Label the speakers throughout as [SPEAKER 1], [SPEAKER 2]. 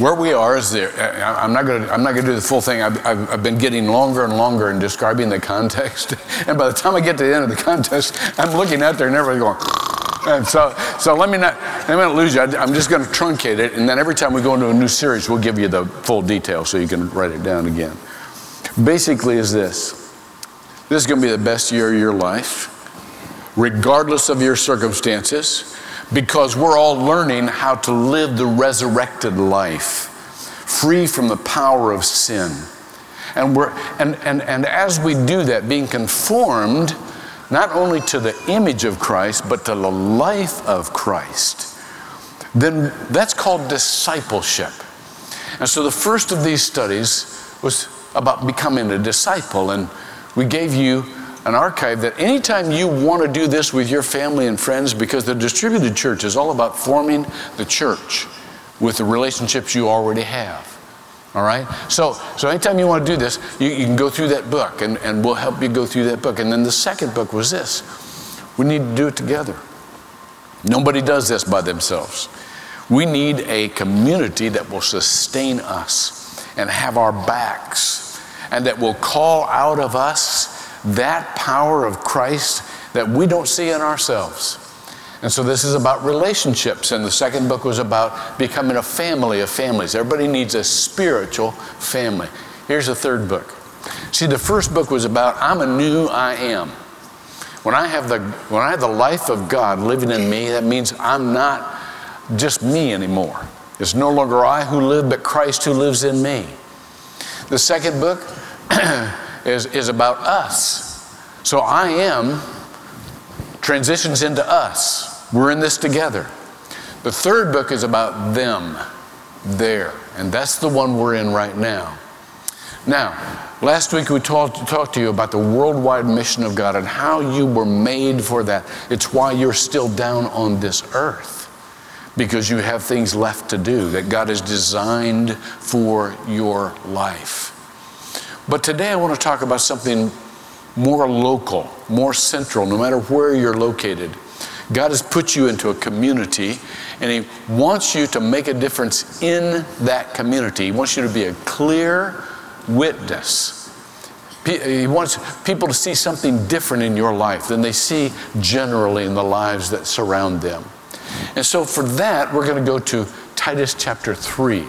[SPEAKER 1] where we are is there. I'm not going to. I'm not going to do the full thing. I've, I've, I've, been getting longer and longer in describing the context, and by the time I get to the end of the context, I'm looking out there and everybody going. And so, so let me not let me not lose you. I'm just going to truncate it, and then every time we go into a new series, we'll give you the full detail so you can write it down again. Basically, is this: this is going to be the best year of your life, regardless of your circumstances because we're all learning how to live the resurrected life, free from the power of sin. And, we're, and, and, and as we do that, being conformed not only to the image of Christ, but to the life of Christ, then that's called discipleship. And so the first of these studies was about becoming a disciple. And we gave you an archive that anytime you want to do this with your family and friends, because the distributed church is all about forming the church with the relationships you already have. All right? So, so anytime you want to do this, you, you can go through that book and, and we'll help you go through that book. And then the second book was this we need to do it together. Nobody does this by themselves. We need a community that will sustain us and have our backs and that will call out of us that power of Christ that we don't see in ourselves. And so this is about relationships, and the second book was about becoming a family of families. Everybody needs a spiritual family. Here's the third book. See, the first book was about I'm a new I am. When I have the when I have the life of God living in me, that means I'm not just me anymore. It's no longer I who live, but Christ who lives in me. The second book is, is about us. So I am transitions into us. We're in this together. The third book is about them, there. And that's the one we're in right now. Now, last week we talked, talked to you about the worldwide mission of God and how you were made for that. It's why you're still down on this earth because you have things left to do that God has designed for your life. But today I want to talk about something more local, more central, no matter where you're located. God has put you into a community and He wants you to make a difference in that community. He wants you to be a clear witness. Uh, he wants people to see something different in your life than they see generally in the lives that surround them. And so, for that, we're going to go to Titus chapter 3.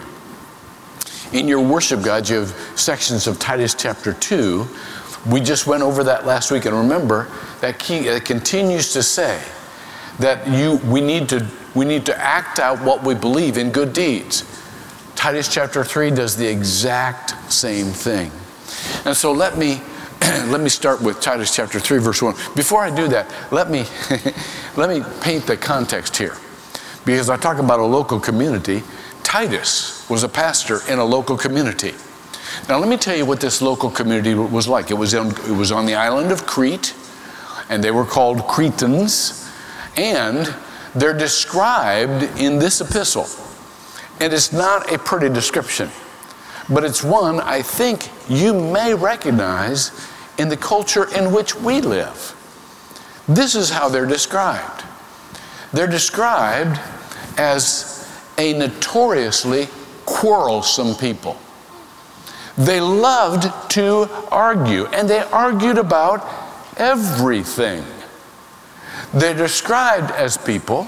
[SPEAKER 1] In your worship guide, you have sections of Titus chapter 2. We just went over that last week, and remember that key it continues to say that you we need to we need to act out what we believe in good deeds. Titus chapter 3 does the exact same thing. And so let me let me start with Titus chapter 3 verse 1. Before I do that, let me let me paint the context here. Because I talk about a local community, Titus was a pastor in a local community. Now, let me tell you what this local community was like. It was, in, it was on the island of Crete, and they were called Cretans, and they're described in this epistle. And it's not a pretty description, but it's one I think you may recognize in the culture in which we live. This is how they're described they're described as a notoriously quarrelsome people. They loved to argue, and they argued about everything. They're described as people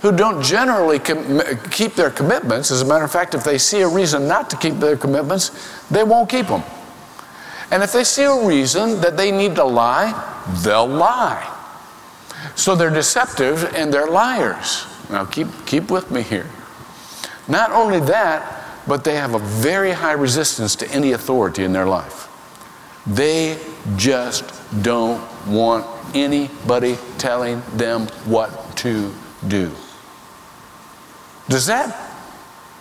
[SPEAKER 1] who don't generally com- keep their commitments. As a matter of fact, if they see a reason not to keep their commitments, they won't keep them. And if they see a reason that they need to lie, they'll lie. So they're deceptive and they're liars. Now, keep, keep with me here. Not only that, but they have a very high resistance to any authority in their life. They just don't want anybody telling them what to do. Does that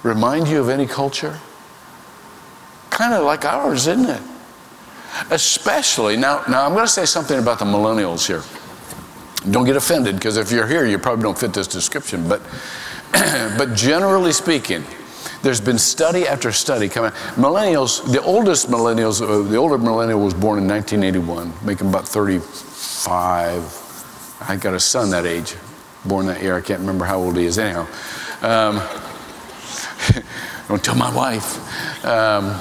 [SPEAKER 1] remind you of any culture? Kind of like ours, isn't it? Especially, now, now I'm going to say something about the millennials here. Don't get offended because if you're here, you probably don't fit this description. But but generally speaking, there's been study after study coming. Millennials, the oldest millennials, uh, the older millennial was born in 1981, making about 35. I got a son that age, born that year. I can't remember how old he is anyhow. Um, Don't tell my wife. Um,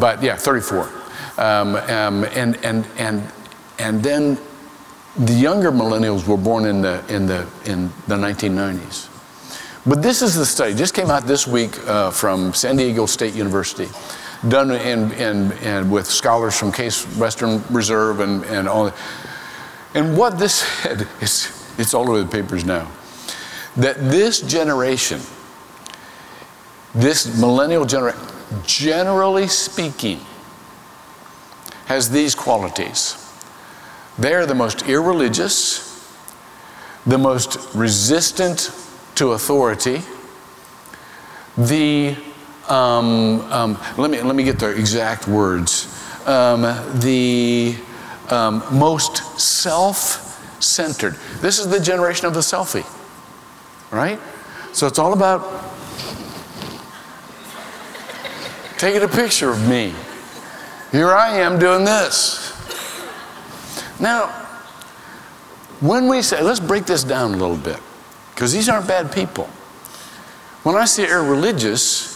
[SPEAKER 1] but yeah, 34. Um, um, and, and, and, and then the younger millennials were born in the, in the, in the 1990s. But this is the study, just came out this week uh, from San Diego State University, done in, in, in, with scholars from Case Western Reserve and, and all. And what this said, is, it's all over the papers now, that this generation, this millennial generation, generally speaking, has these qualities. They are the most irreligious, the most resistant to authority, the um, um, let me let me get the exact words. Um, the um, most self-centered. This is the generation of the selfie, right? So it's all about taking a picture of me. Here I am doing this. Now, when we say, let's break this down a little bit, because these aren't bad people. When I say irreligious,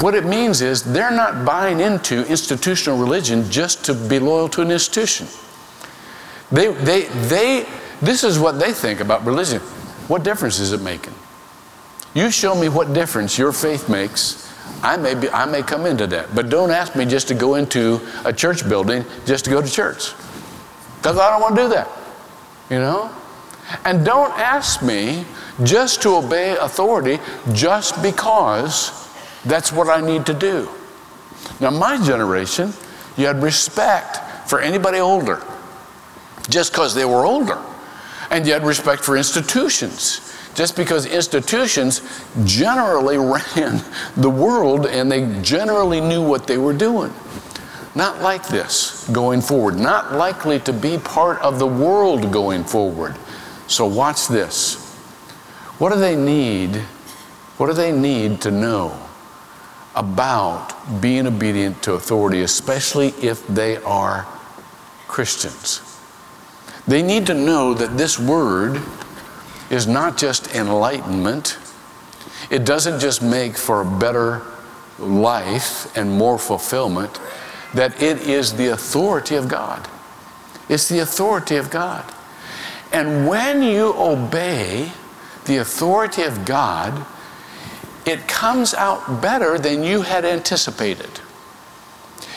[SPEAKER 1] what it means is they're not buying into institutional religion just to be loyal to an institution. They, they, they, this is what they think about religion. What difference is it making? You show me what difference your faith makes. I may, be, I may come into that. But don't ask me just to go into a church building just to go to church. Because I don't want to do that. You know? And don't ask me just to obey authority just because that's what I need to do. Now, my generation, you had respect for anybody older just because they were older. And you had respect for institutions just because institutions generally ran the world and they generally knew what they were doing. Not like this going forward, not likely to be part of the world going forward. So, watch this. What do they need? What do they need to know about being obedient to authority, especially if they are Christians? They need to know that this word is not just enlightenment, it doesn't just make for a better life and more fulfillment that it is the authority of God. It's the authority of God. And when you obey the authority of God, it comes out better than you had anticipated.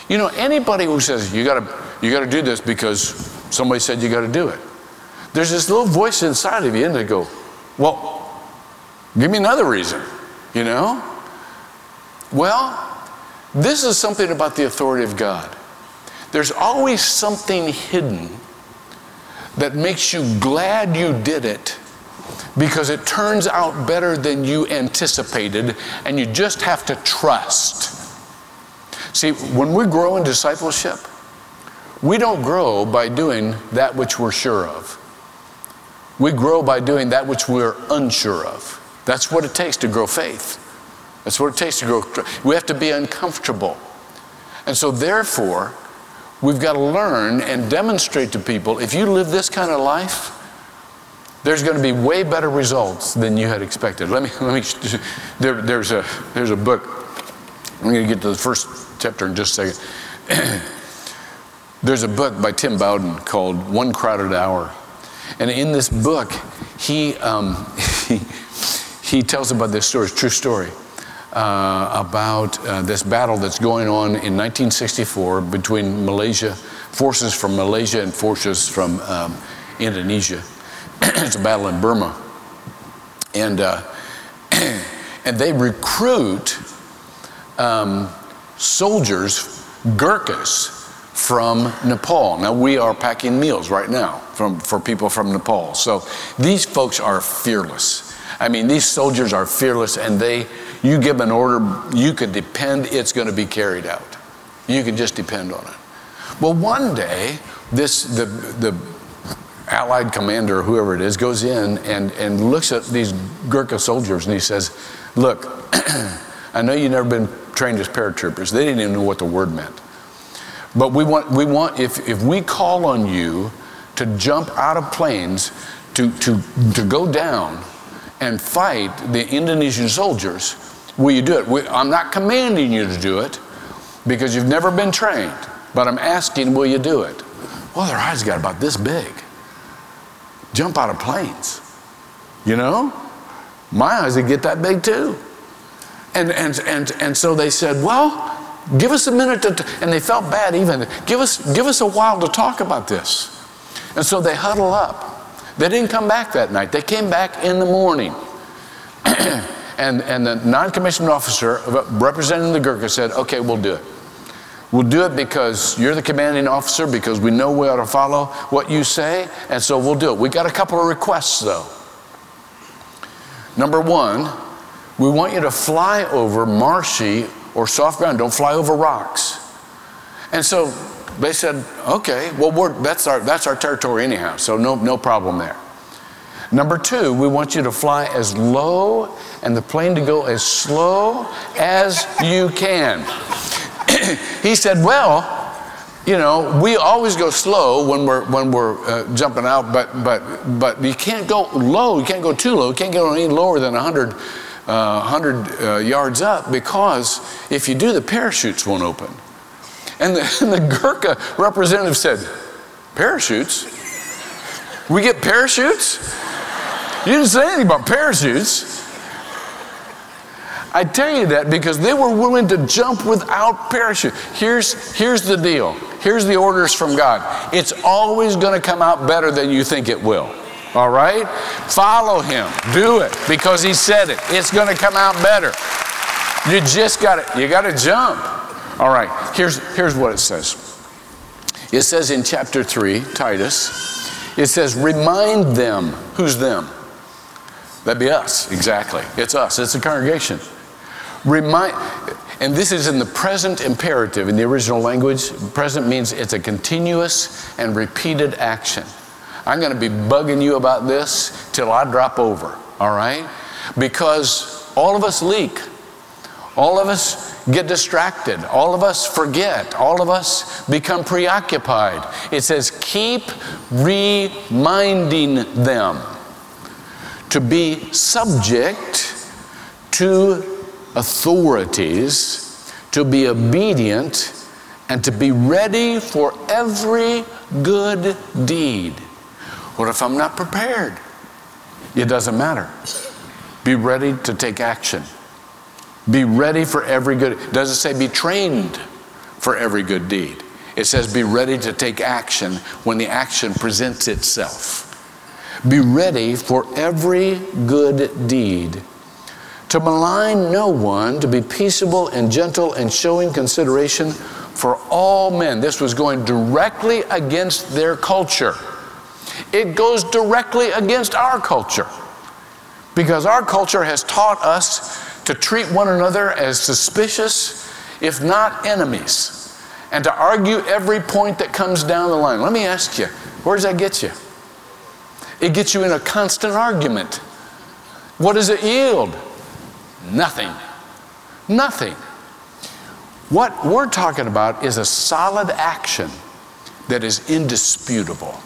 [SPEAKER 1] You know, anybody who says you gotta you gotta do this because somebody said you gotta do it. There's this little voice inside of you and they go, Well, give me another reason, you know? Well, this is something about the authority of God. There's always something hidden that makes you glad you did it because it turns out better than you anticipated, and you just have to trust. See, when we grow in discipleship, we don't grow by doing that which we're sure of. We grow by doing that which we're unsure of. That's what it takes to grow faith. That's what it takes to grow. We have to be uncomfortable. And so, therefore, we've got to learn and demonstrate to people if you live this kind of life, there's going to be way better results than you had expected. Let me, let me, there, there's, a, there's a book. I'm going to get to the first chapter in just a second. there's a book by Tim Bowden called One Crowded Hour. And in this book, he, um, he, he tells about this story, it's true story uh, about uh, this battle that's going on in 1964 between Malaysia, forces from Malaysia and forces from um, Indonesia. it's a battle in Burma. And, uh, and they recruit um, soldiers, Gurkhas, from Nepal. Now, we are packing meals right now from, for people from Nepal. So these folks are fearless. I mean, these soldiers are fearless and they you give an order, you can depend it's going to be carried out. You can just depend on it. Well, one day, this the the Allied commander, whoever it is, goes in and, and looks at these Gurkha soldiers and he says, Look, I know you've never been trained as paratroopers. They didn't even know what the word meant. But we want, we want if, if we call on you to jump out of planes, to, to, to go down and fight the Indonesian soldiers, Will you do it? I'm not commanding you to do it because you've never been trained, but I'm asking, will you do it? Well, their eyes got about this big. Jump out of planes. You know? My eyes would get that big too. And, and, and, and so they said, well, give us a minute to, and they felt bad even. Give us, give us a while to talk about this. And so they huddle up. They didn't come back that night. They came back in the morning. and, and the non commissioned officer representing the Gurkha said, okay, we'll do it. We'll do it because you're the commanding officer, because we know we ought to follow what you say, and so we'll do it. We got a couple of requests though. Number one, we want you to fly over marshy or soft ground. Don't fly over rocks. And so they said, okay, well, that's, our, that's our territory anyhow, so no, no problem there. Number two, we want you to fly as low and the plane to go as slow as you can. he said, well, you know, we always go slow when we're when we're uh, jumping out, but but but you can't go low. You can't go too low. You can't go any lower than 100, uh, 100 uh, yards up because if you do, the parachutes won't open. And the, and the Gurkha representative said, "Parachutes? We get parachutes? You didn't say anything about parachutes." I tell you that because they were willing to jump without parachute. Here's, here's the deal. Here's the orders from God. It's always going to come out better than you think it will. All right? Follow him. Do it because he said it. It's going to come out better. You just got to you got to jump. All right. Here's here's what it says. It says in chapter 3, Titus, it says remind them. Who's them? That'd be us, exactly. It's us, it's the congregation. Remind, and this is in the present imperative in the original language. Present means it's a continuous and repeated action. I'm going to be bugging you about this till I drop over, all right? Because all of us leak. All of us get distracted. All of us forget. All of us become preoccupied. It says, keep reminding them to be subject to authorities to be obedient and to be ready for every good deed. What if I'm not prepared? It doesn't matter. Be ready to take action. Be ready for every good. It doesn't say be trained for every good deed. It says be ready to take action when the action presents itself. Be ready for every good deed to malign no one, to be peaceable and gentle and showing consideration for all men. This was going directly against their culture. It goes directly against our culture because our culture has taught us to treat one another as suspicious, if not enemies, and to argue every point that comes down the line. Let me ask you, where does that get you? It gets you in a constant argument. What does it yield? Nothing. Nothing. What we're talking about is a solid action that is indisputable.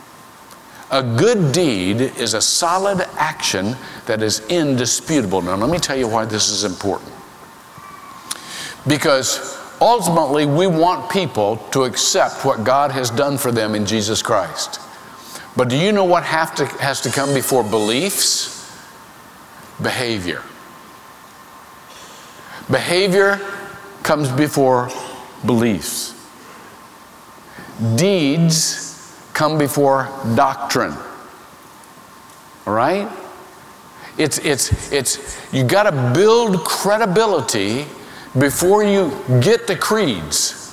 [SPEAKER 1] A good deed is a solid action that is indisputable. Now, let me tell you why this is important. Because ultimately, we want people to accept what God has done for them in Jesus Christ. But do you know what to, has to come before beliefs? Behavior. Behavior comes before beliefs. Deeds come before doctrine. All right? It's, it's, it's, you got to build credibility before you get the creeds.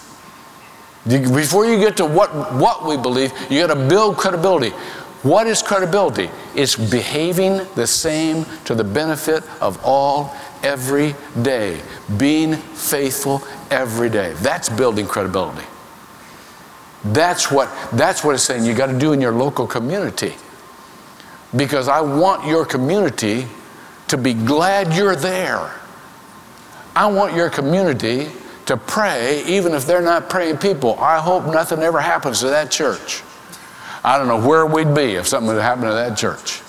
[SPEAKER 1] Before you get to what, what we believe, you got to build credibility. What is credibility? It's behaving the same to the benefit of all every day, being faithful every day. That's building credibility. That's what, that's what it's saying you got to do in your local community. Because I want your community to be glad you're there. I want your community to pray even if they're not praying people. I hope nothing ever happens to that church. I don't know where we'd be if something had happened to that church.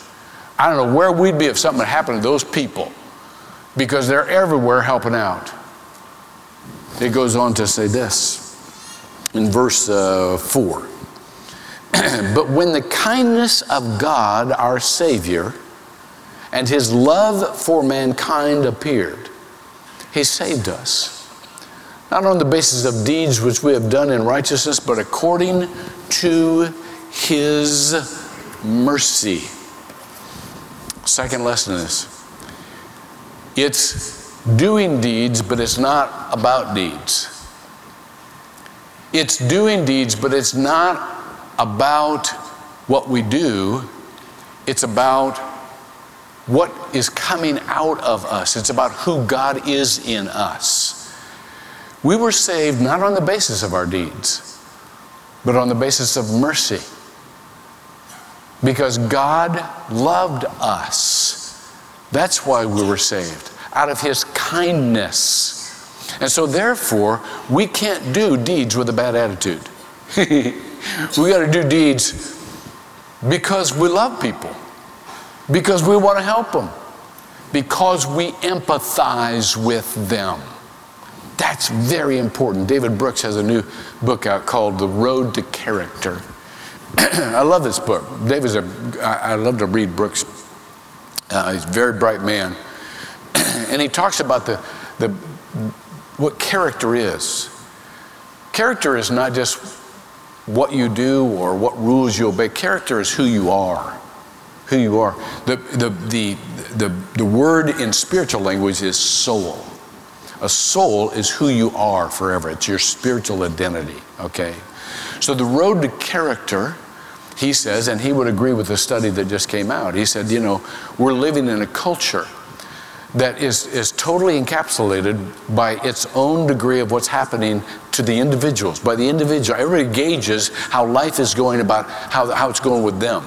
[SPEAKER 1] I don't know where we'd be if something had happened to those people. because they're everywhere helping out. It goes on to say this in verse uh, 4 But when the kindness of God, our Savior, and his love for mankind appeared, he saved us. Not on the basis of deeds which we have done in righteousness, but according to his mercy. Second lesson is it's doing deeds, but it's not about deeds. It's doing deeds, but it's not about what we do, it's about what is coming out of us. It's about who God is in us. We were saved not on the basis of our deeds, but on the basis of mercy. Because God loved us. That's why we were saved, out of His kindness. And so, therefore, we can't do deeds with a bad attitude. we got to do deeds because we love people, because we want to help them, because we empathize with them. That's very important. David Brooks has a new book out called The Road to Character. I love this book. David's a, I, I love to read Brooks. Uh, he's a very bright man. and he talks about the, the, what character is. Character is not just what you do or what rules you obey. Character is who you are. Who you are. The, the, the, the, the word in spiritual language is soul. A soul is who you are forever, it's your spiritual identity, okay? So the road to character, he says, and he would agree with the study that just came out. He said, you know, we're living in a culture that is, is totally encapsulated by its own degree of what's happening to the individuals, by the individual. Everybody gauges how life is going about how, how it's going with them.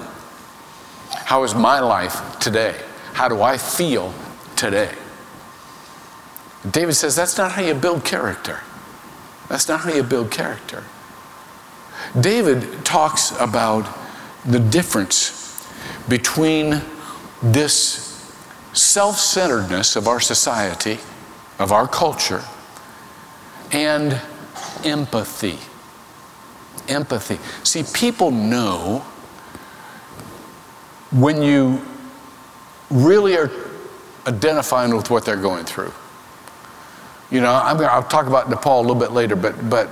[SPEAKER 1] How is my life today? How do I feel today? David says that's not how you build character. That's not how you build character. David talks about the difference between this self centeredness of our society, of our culture, and empathy. Empathy. See, people know when you really are identifying with what they're going through. You know, I'll talk about Nepal a little bit later, but, but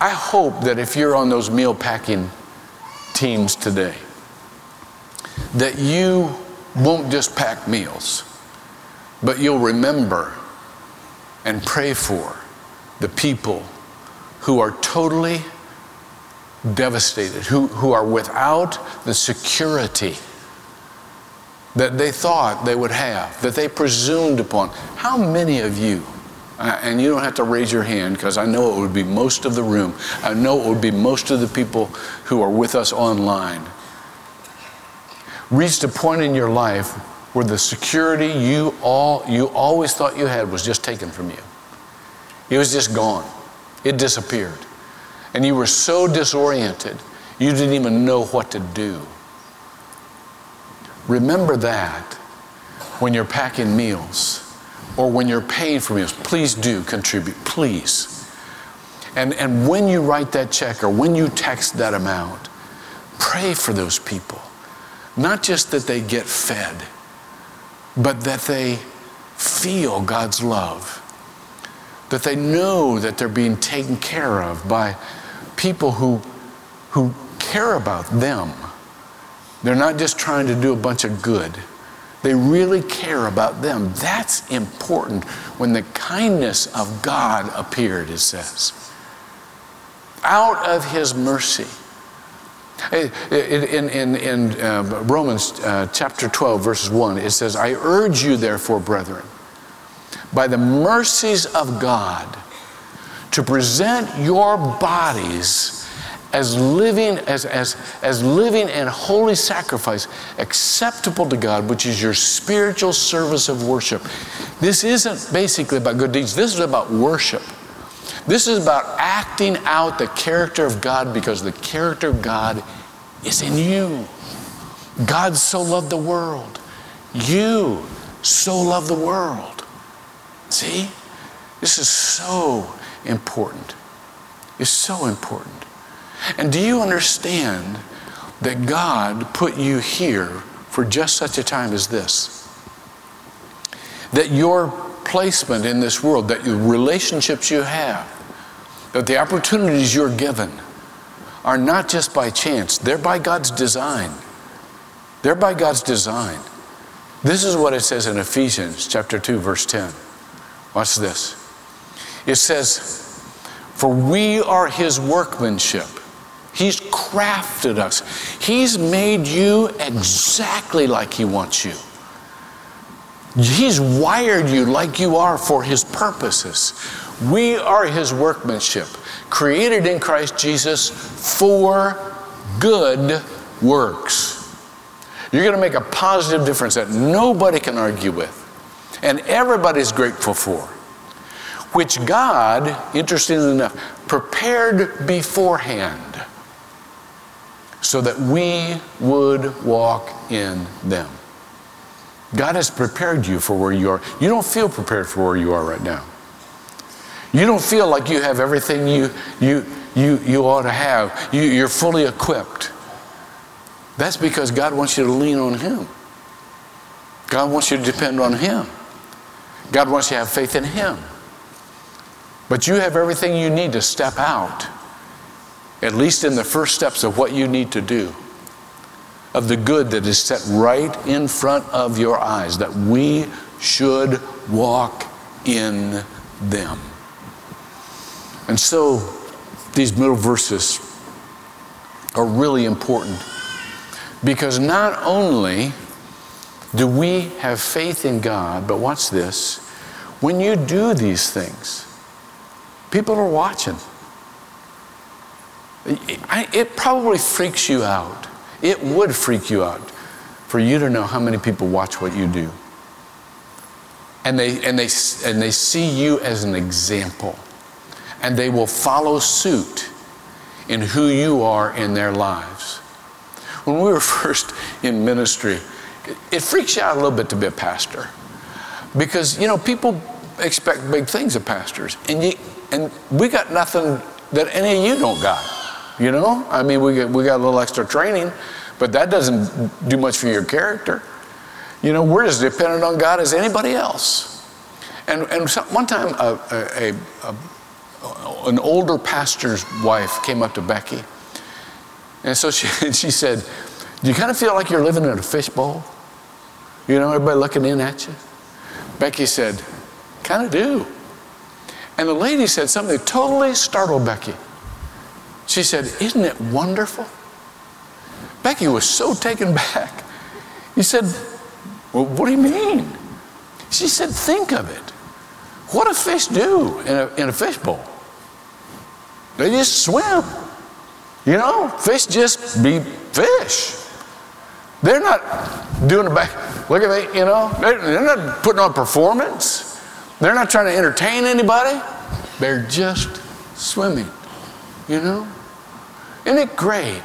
[SPEAKER 1] I hope that if you're on those meal packing teams today, that you won't just pack meals, but you'll remember and pray for the people who are totally devastated, who, who are without the security that they thought they would have, that they presumed upon. How many of you, uh, and you don't have to raise your hand because I know it would be most of the room, I know it would be most of the people who are with us online, reached a point in your life where the security you all you always thought you had was just taken from you. It was just gone. It disappeared. And you were so disoriented, you didn't even know what to do. Remember that when you're packing meals or when you're paying for meals. Please do contribute, please. And, and when you write that check or when you text that amount, pray for those people. Not just that they get fed, but that they feel God's love, that they know that they're being taken care of by people who, who care about them. They're not just trying to do a bunch of good. They really care about them. That's important when the kindness of God appeared, it says. Out of his mercy. In, in, in uh, Romans uh, chapter 12, verses 1, it says, I urge you, therefore, brethren, by the mercies of God, to present your bodies as living as, as, as living and holy sacrifice acceptable to god which is your spiritual service of worship this isn't basically about good deeds this is about worship this is about acting out the character of god because the character of god is in you god so loved the world you so love the world See? This is so important. It's so important. And do you understand that God put you here for just such a time as this? That your placement in this world, that the relationships you have, that the opportunities you're given are not just by chance, they're by God's design. They're by God's design. This is what it says in Ephesians chapter 2 verse 10. Watch this. It says, "For we are his workmanship. He's crafted us. He's made you exactly like he wants you. He's wired you like you are for his purposes. We are his workmanship, created in Christ Jesus for good works. You're going to make a positive difference that nobody can argue with and everybody's grateful for, which God, interestingly enough, prepared beforehand so that we would walk in them. God has prepared you for where you are. You don't feel prepared for where you are right now. You don't feel like you have everything you, you, you, you ought to have. You, you're fully equipped. That's because God wants you to lean on Him. God wants you to depend on Him. God wants you to have faith in Him. But you have everything you need to step out, at least in the first steps of what you need to do, of the good that is set right in front of your eyes, that we should walk in them. And so these middle verses are really important because not only do we have faith in God, but watch this, when you do these things, people are watching. It probably freaks you out. It would freak you out for you to know how many people watch what you do. And they, and they, and they see you as an example and they will follow suit in who you are in their lives. When we were first in ministry, it freaks you out a little bit to be a pastor because you know people expect big things of pastors, and you and we got nothing that any of you don't got. You know, I mean, we got, we got a little extra training, but that doesn't do much for your character. You know, we're as dependent on God as anybody else. And, and one time, a, a, a, an older pastor's wife came up to Becky. And so she, she said, Do you kind of feel like you're living in a fishbowl? You know, everybody looking in at you? Becky said, Kind of do. And the lady said something that totally startled Becky. She said, Isn't it wonderful? Becky was so taken back. He said, Well, what do you mean? She said, Think of it. What do fish do in a, in a fishbowl? They just swim. You know, fish just be fish. They're not doing a back. Look at me, you know, they're, they're not putting on performance. They're not trying to entertain anybody. They're just swimming, you know? Isn't it great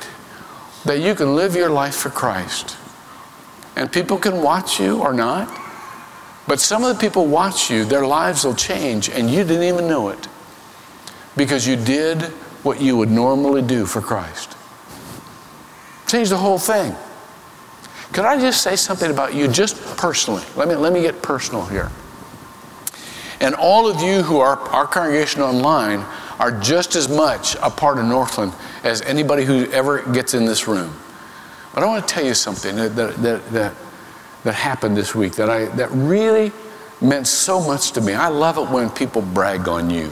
[SPEAKER 1] that you can live your life for Christ? And people can watch you or not. But some of the people watch you, their lives will change, and you didn't even know it because you did what you would normally do for Christ. Change the whole thing. Could I just say something about you just personally? Let me, let me get personal here. And all of you who are our congregation online are just as much a part of Northland as anybody who ever gets in this room. But I want to tell you something that, that, that, that, happened this week that, I, that really meant so much to me. I love it when people brag on you.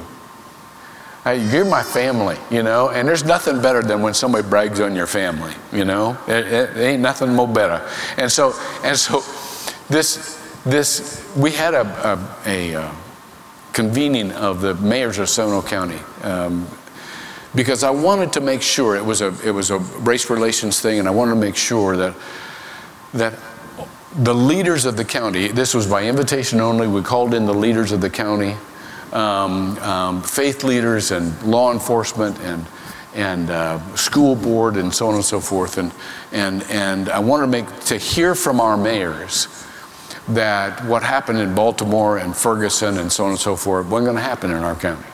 [SPEAKER 1] You're my family, you know, and there's nothing better than when somebody brags on your family, you know. It, it, it ain't nothing more better. And so, and so, this, this, we had a, a, a, uh, convening of the mayors of Seminole County um, because I wanted to make sure it was a, it was a race relations thing, and I wanted to make sure that that the leaders of the county. This was by invitation only. We called in the leaders of the county um, um, faith leaders and law enforcement and and uh, school board and so on and so forth. And and and I wanted to make to hear from our mayors that what happened in Baltimore and Ferguson and so on and so forth wasn't going to happen in our county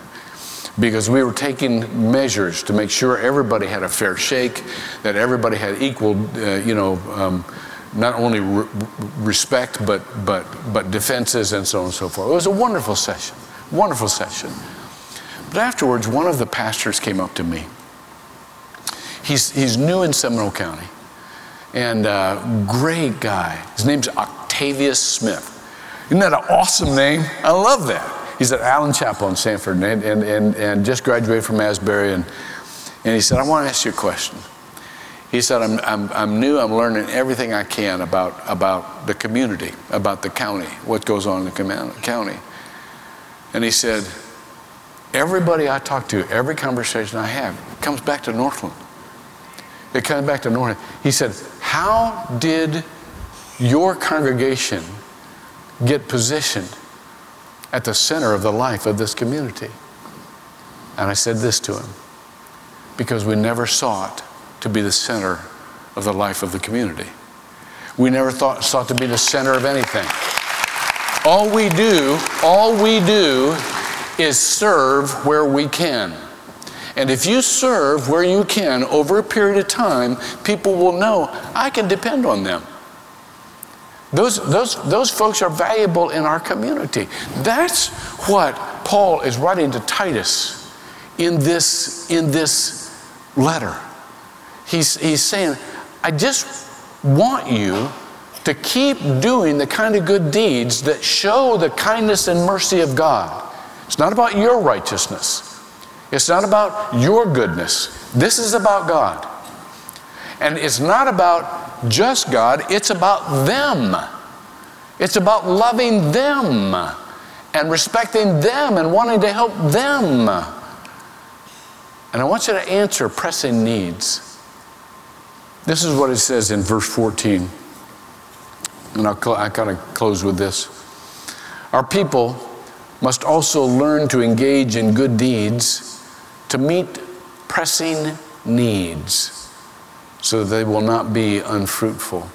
[SPEAKER 1] because we were taking measures to make sure everybody had a fair shake, that everybody had equal, uh, you know, um, not only re- respect but but but defenses and so on and so forth. It was a wonderful session, wonderful session. But afterwards, one of the pastors came up to me. He's he's new in Seminole County, and uh, great guy. His name's Octavius Smith. Isn't that an awesome name? I love that. He's at Allen Chapel in Sanford and, and, and, and just graduated from Asbury. And, and he said, I want to ask you a question. He said, I'm, I'm, I'm new, I'm learning everything I can about, about the community, about the county, what goes on in the county. And he said, Everybody I talk to, every conversation I have, comes back to Northland. It comes back to Northland. He said, How did your congregation get positioned at the center of the life of this community. And I said this to him because we never sought to be the center of the life of the community. We never thought, sought to be the center of anything. All we do, all we do is serve where we can. And if you serve where you can over a period of time, people will know I can depend on them. Those, those, those folks are valuable in our community. That's what Paul is writing to Titus in this, in this letter. He's, he's saying, I just want you to keep doing the kind of good deeds that show the kindness and mercy of God. It's not about your righteousness, it's not about your goodness. This is about God. And it's not about just God, it's about them. It's about loving them and respecting them and wanting to help them. And I want you to answer pressing needs. This is what it says in verse 14. And I'll cl- I kind of close with this. Our people must also learn to engage in good deeds to meet pressing needs so they will not be unfruitful.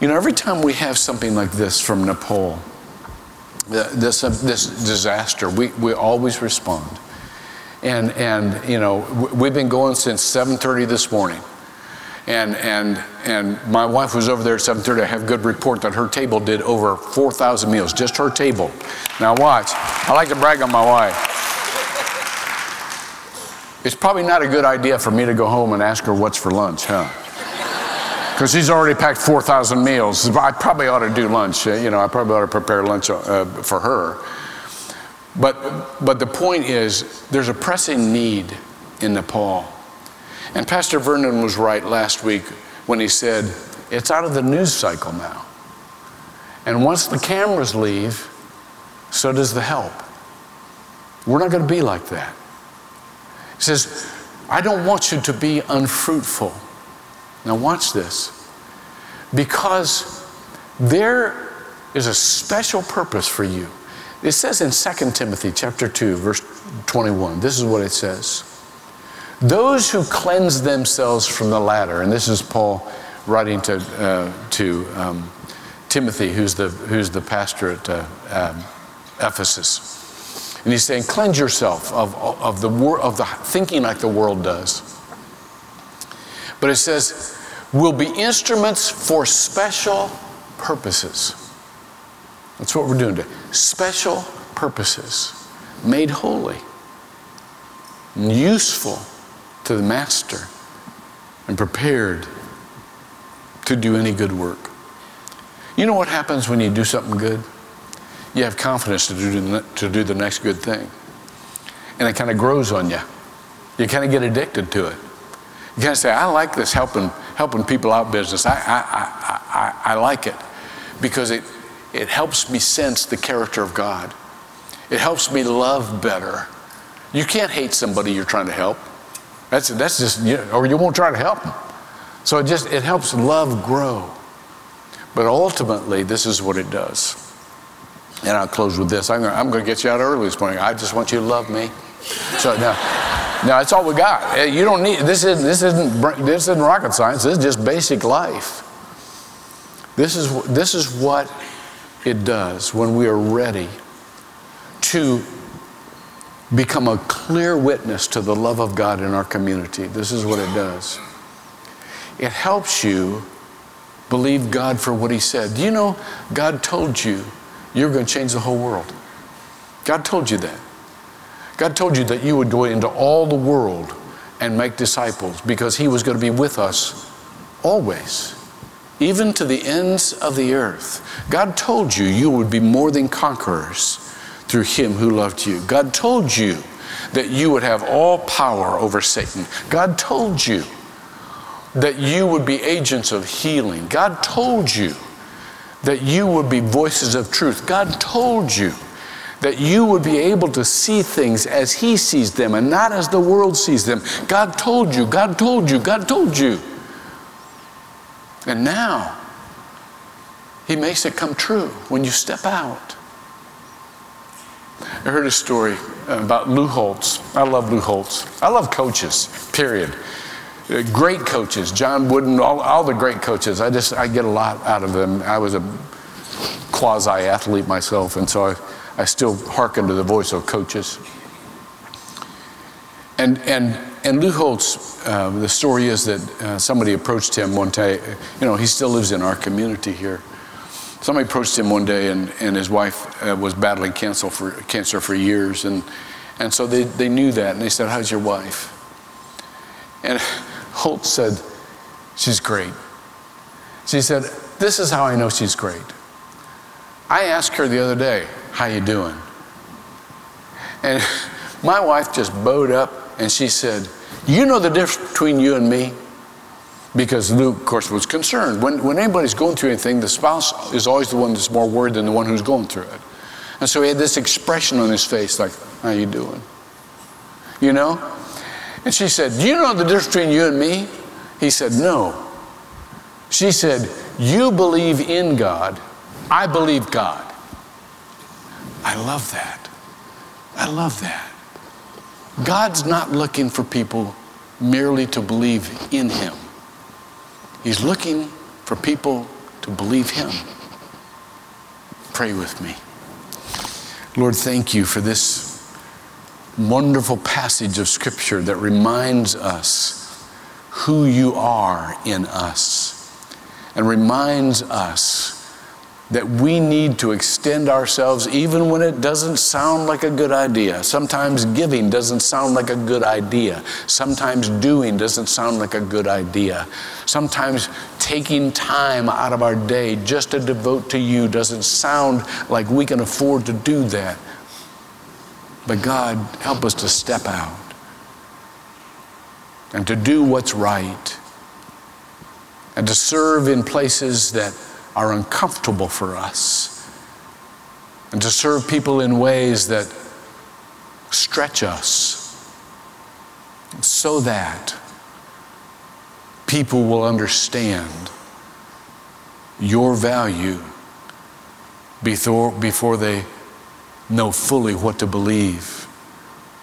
[SPEAKER 1] You know, every time we have something like this from Nepal, this, uh, this disaster, we, we always respond. And, and, you know, we've been going since 7.30 this morning. And, and, and my wife was over there at 7.30. I have good report that her table did over 4,000 meals, just her table. Now watch. I like to brag on my wife. It's probably not a good idea for me to go home and ask her what's for lunch, huh? because she's already packed 4,000 meals. I probably ought to do lunch. Uh, you know, I probably ought to prepare lunch uh, for her. But, but the point is, there's a pressing need in Nepal. And Pastor Vernon was right last week when he said, it's out of the news cycle now. And once the cameras leave, so does the help. We're not going to be like that. He says, I don't want you to be unfruitful. Now, watch this. Because there is a special purpose for you. It says in 2 Timothy chapter 2 verse 21. This is what it says. Those who cleanse themselves from the latter, and this is Paul writing to, uh, to um, Timothy, who's the, who's the pastor at uh, um, Ephesus. And he's saying, cleanse yourself of, of, the, of the thinking like the world does. But it says, will be instruments for special purposes. That's what we're doing today. Special purposes, made holy, and useful to the master, and prepared to do any good work. You know what happens when you do something good? You have confidence to do the, to do the next good thing. And it kind of grows on you. You kind of get addicted to it. You kind of say, I like this helping, helping people out business. I, I, I, I, I like it because it, it helps me sense the character of God. It helps me love better. You can't hate somebody you're trying to help. That's, that's just, you know, or you won't try to help them. So it just, it helps love grow. But ultimately, this is what it does. And I'll close with this. I'm going, to get you out early this morning. I just want you to love me. So now, now that's all we got. Eh, you don't need this. Isn't this isn't this isn't rocket science. This is just basic life. This is, this is what it does when we are ready to become a clear witness to the love of God in our community. This is what it does. It helps you believe God for what He said. Do you know God told you you're going to change the whole world? God told you that. God told you that you would go into all the world and make disciples because He was going to be with us always, even to the ends of the earth. God told you you would be more than conquerors through Him who loved you. God told you that you would have all power over Satan. God told you that you would be agents of healing. God told you that you would be voices of truth. God told you that you would be able to see things as He sees them and not as the world sees them. God told you, God told you, God told you. And now, He makes it come true when you step out. I heard a story about Lou Holtz. I love Lou Holtz. I love coaches, period. Great coaches, John Wooden, all, all the great coaches. I just, I get a lot out of them. I was a quasi athlete myself, and so I, I still hearken to the voice of coaches. And, and, and Lou Holtz, uh, the story is that uh, somebody approached him one day. You know, he still lives in our community here. Somebody approached him one day, and, and his wife uh, was battling cancer for, cancer for years. And, and so they, they knew that, and they said, How's your wife? And Holtz said, She's great. She said, This is how I know she's great. I asked her the other day, how you doing? And my wife just bowed up and she said, You know the difference between you and me? Because Luke, of course, was concerned. When, when anybody's going through anything, the spouse is always the one that's more worried than the one who's going through it. And so he had this expression on his face like, How you doing? You know? And she said, Do you know the difference between you and me? He said, No. She said, You believe in God, I believe God. I love that. I love that. God's not looking for people merely to believe in Him, He's looking for people to believe Him. Pray with me. Lord, thank you for this wonderful passage of Scripture that reminds us who you are in us and reminds us that we need to extend ourselves even when it doesn't sound like a good idea. Sometimes giving doesn't sound like a good idea. Sometimes doing doesn't sound like a good idea. Sometimes taking time out of our day just to devote to you doesn't sound like we can afford to do that. But God, help us to step out and to do what's right and to serve in places that are uncomfortable for us, and to serve people in ways that stretch us so that people will understand your value before, before they know fully what to believe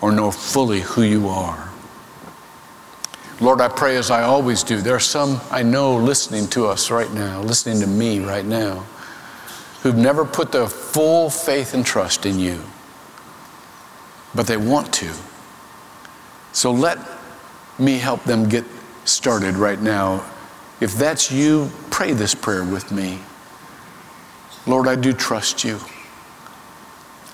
[SPEAKER 1] or know fully who you are. Lord, I pray as I always do. There are some I know listening to us right now, listening to me right now, who've never put their full faith and trust in you, but they want to. So let me help them get started right now. If that's you, pray this prayer with me. Lord, I do trust you.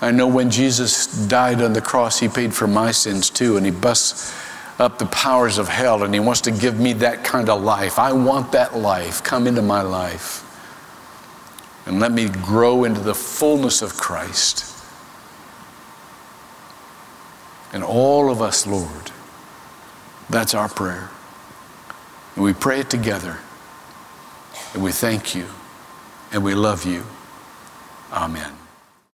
[SPEAKER 1] I know when Jesus died on the cross, he paid for my sins too, and he busts up the powers of hell and He wants to give me that kind of life. I want that life. Come into my life and let me grow into the fullness of Christ. And all of us, Lord, that's our prayer. And we pray it together. And we thank you. And we love you. Amen.